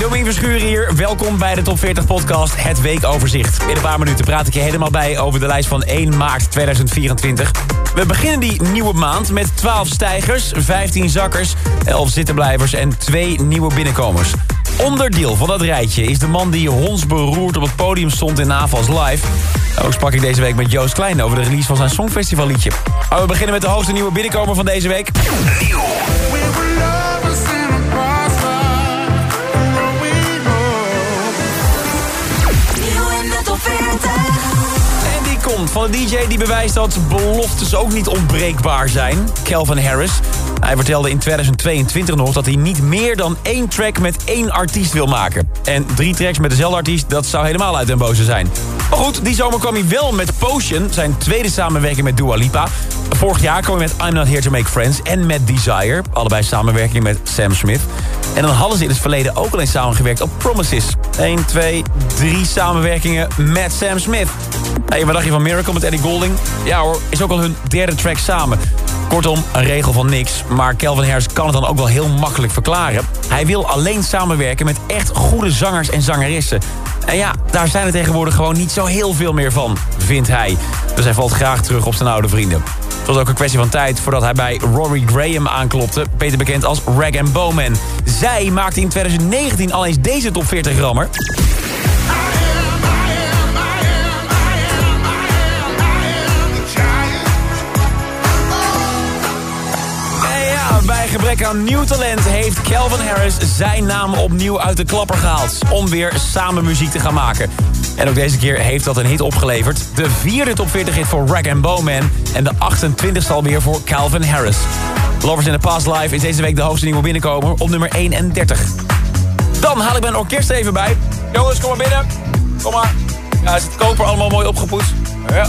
Domien Verschuren hier. Welkom bij de Top 40 podcast Het Weekoverzicht. In een paar minuten praat ik je helemaal bij over de lijst van 1 maart 2024. We beginnen die nieuwe maand met 12 stijgers, 15 zakkers, 11 zittenblijvers en 2 nieuwe binnenkomers. Onderdeel van dat rijtje is de man die hondsberoerd op het podium stond in Navals Live. Ook sprak ik deze week met Joost Klein over de release van zijn Songfestival liedje. Maar we beginnen met de hoogste nieuwe binnenkomer van deze week. En van de DJ die bewijst dat beloftes ook niet onbreekbaar zijn. Calvin Harris. Hij vertelde in 2022 nog dat hij niet meer dan één track met één artiest wil maken. En drie tracks met dezelfde artiest, dat zou helemaal uit den boze zijn. Maar goed, die zomer kwam hij wel met Potion, zijn tweede samenwerking met Dua Lipa. Vorig jaar kwam hij met I'm Not Here To Make Friends en met Desire. Allebei samenwerking met Sam Smith. En dan hadden ze in het verleden ook al eens samengewerkt op Promises. 1, 2, 3 samenwerkingen met Sam Smith. Hey, wat dacht je van Miracle met Eddie Golding? Ja hoor, is ook al hun derde track samen. Kortom, een regel van niks. Maar Calvin Harris kan het dan ook wel heel makkelijk verklaren. Hij wil alleen samenwerken met echt goede zangers en zangeressen. En ja, daar zijn er tegenwoordig gewoon niet zo heel veel meer van, vindt hij. Dus hij valt graag terug op zijn oude vrienden. Het was ook een kwestie van tijd voordat hij bij Rory Graham aanklopte. Beter bekend als Rag Bowman. Zij maakte in 2019 al eens deze top 40 rammer. Gebrek aan nieuw talent heeft Calvin Harris zijn naam opnieuw uit de klapper gehaald. Om weer samen muziek te gaan maken. En ook deze keer heeft dat een hit opgeleverd. De vierde top 40 hit voor Rag Bowman. En de 28ste alweer voor Calvin Harris. Lovers in the Past Live is deze week de hoogste nieuwe binnenkomer op nummer 31. Dan haal ik mijn orkest even bij. Jongens, kom maar binnen. Kom maar. Ja, is het koper allemaal mooi opgepoetst? Ja.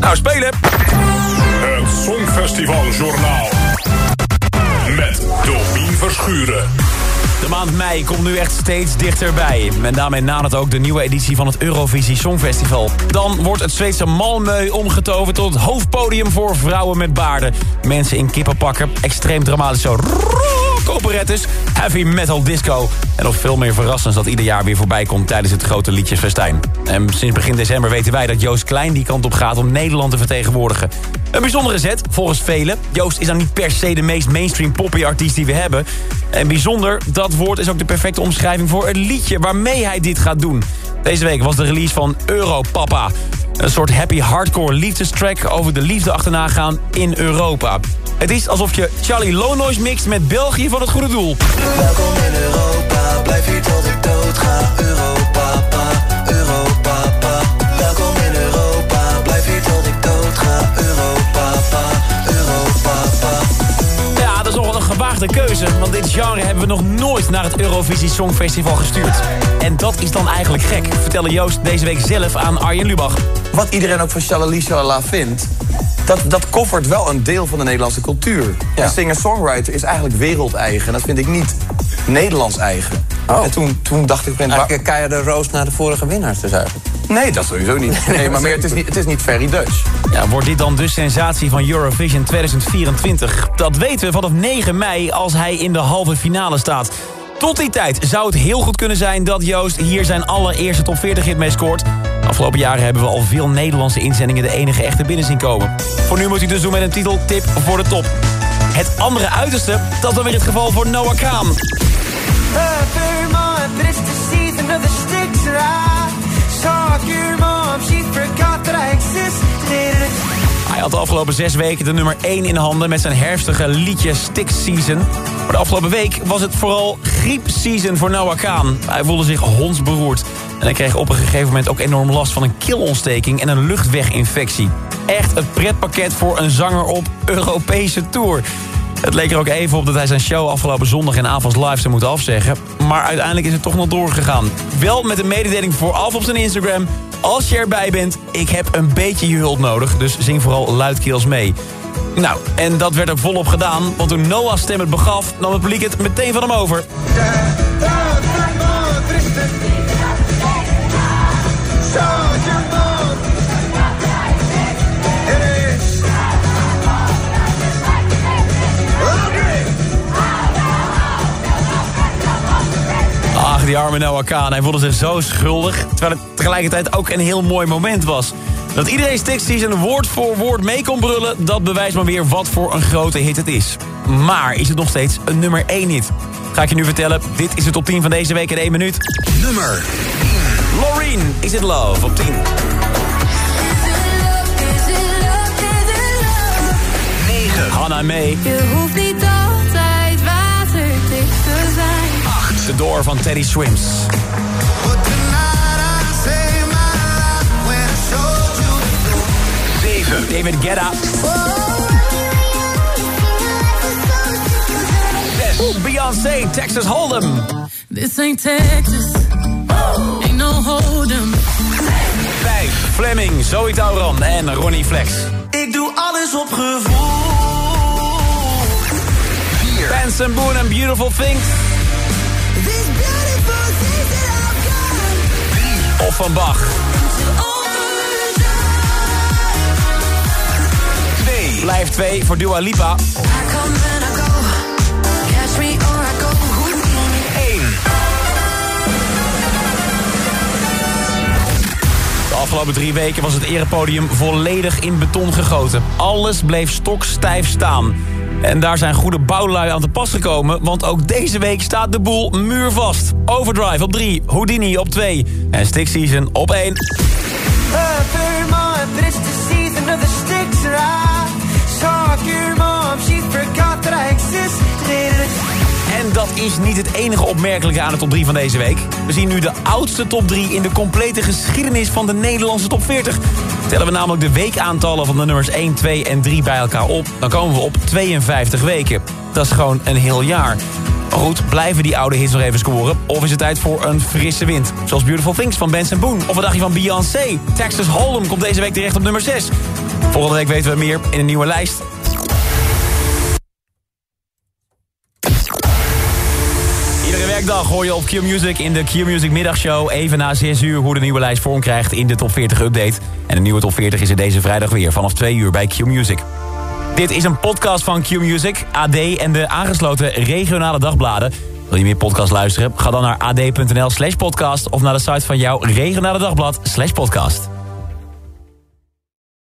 Nou, spelen. Het Songfestival Journaal. Met Domien Verschuren. De maand mei komt nu echt steeds dichterbij. En daarmee nadert ook de nieuwe editie van het Eurovisie Songfestival. Dan wordt het Zweedse Malmö omgetoverd tot het hoofdpodium voor vrouwen met baarden. Mensen in kippenpakken, extreem dramatische operettes, heavy metal disco... en nog veel meer verrassends dat ieder jaar weer voorbij komt... tijdens het grote liedjesfestijn. En sinds begin december weten wij dat Joost Klein die kant op gaat... om Nederland te vertegenwoordigen. Een bijzondere zet, volgens velen. Joost is dan niet per se de meest mainstream poppy artiest die we hebben. En bijzonder, dat woord is ook de perfecte omschrijving voor het liedje... waarmee hij dit gaat doen. Deze week was de release van Europapa. Een soort happy hardcore liefdestrack over de liefde achterna gaan in Europa. Het is alsof je Charlie Lonois mixt met België van het goede doel. Welkom in Europa, blijf hier tot ik dood een gewaagde keuze, want dit genre hebben we nog nooit naar het Eurovisie Songfestival gestuurd. En dat is dan eigenlijk gek, vertelde Joost deze week zelf aan Arjen Lubach. wat iedereen ook van Shalali Shalala vindt... Dat, dat koffert wel een deel van de Nederlandse cultuur. Een singer-songwriter is eigenlijk wereldeigen. En dat vind ik niet Nederlands eigen. En toen, toen dacht ik... moment, Eigenlijk je de roos naar de vorige winnaars te zuigen. Nee, dat sowieso niet. Nee, maar meer, het, is niet het is niet very Dutch. Ja, wordt dit dan de sensatie van Eurovision 2024? Dat weten we vanaf 9 mei als hij in de halve finale staat. Tot die tijd zou het heel goed kunnen zijn dat Joost hier zijn allereerste top 40 hit mee scoort. Afgelopen jaren hebben we al veel Nederlandse inzendingen de enige echte binnen zien komen. Voor nu moet hij dus doen met een titel Tip voor de top. Het andere uiterste, dat is dan weer het geval voor Noah Kaan. De afgelopen zes weken de nummer 1 in handen met zijn herfstige liedje Stick Season. Maar de afgelopen week was het vooral griepseason voor Noah Kaan. Hij voelde zich hondsberoerd. En hij kreeg op een gegeven moment ook enorm last van een keelontsteking en een luchtweginfectie. Echt het pretpakket voor een zanger op Europese tour. Het leek er ook even op dat hij zijn show afgelopen zondag in Avals Live zou moeten afzeggen. Maar uiteindelijk is het toch nog doorgegaan. Wel met een mededeling vooraf op zijn Instagram. Als je erbij bent, ik heb een beetje je hulp nodig. Dus zing vooral luidkeels mee. Nou, en dat werd er volop gedaan. Want toen Noah's stem het begaf, nam het publiek het meteen van hem over. Die. Hij voelde zich zo schuldig. Terwijl het tegelijkertijd ook een heel mooi moment was. Dat iedereen Stick een woord voor woord mee kon brullen... dat bewijst maar weer wat voor een grote hit het is. Maar is het nog steeds een nummer 1 hit? Ga ik je nu vertellen. Dit is de top 10 van deze week in 1 minuut. Nummer Laureen, Is It Love op 10. Hannah May. The Door van Teddy Swims. David Guetta. Zes. Beyoncé, Texas Hold'em. This ain't Texas. Ain't no Hold'em. Vijf. Fleming, Zoe Tauran en Ronnie Flex. Ik doe alles op gevoel. Vier. Benson Boone en Beautiful Things. Of van Bach. Twee. Blijf twee voor Dua Lipa. I come and I go. Catch me or I go. Eén. De afgelopen drie weken was het erepodium volledig in beton gegoten. Alles bleef stokstijf staan. En daar zijn goede bouwlui aan te pas gekomen... want ook deze week staat de boel muurvast. Overdrive op 3, Houdini op 2 en Stick Season op 1. Vermont, but it's the season of the sticks and I saw your mom, she forgot that I existed. En dat is niet het enige opmerkelijke aan de top 3 van deze week. We zien nu de oudste top 3 in de complete geschiedenis van de Nederlandse top 40. Tellen we namelijk de weekaantallen van de nummers 1, 2 en 3 bij elkaar op... dan komen we op 52 weken. Dat is gewoon een heel jaar. Maar goed, blijven die oude hits nog even scoren? Of is het tijd voor een frisse wind? Zoals Beautiful Things van Benson Boone. Of wat dacht je van Beyoncé? Texas Hold'em komt deze week terecht op nummer 6. Volgende week weten we meer in een nieuwe lijst. Werkdag hoor je op Q-Music in de Q-Music middagshow... even na 6 uur hoe de nieuwe lijst vorm krijgt in de top 40 update. En de nieuwe top 40 is er deze vrijdag weer vanaf 2 uur bij Q-Music. Dit is een podcast van Q-Music, AD en de aangesloten regionale dagbladen. Wil je meer podcast luisteren? Ga dan naar ad.nl slash podcast... of naar de site van jouw regionale dagblad slash podcast.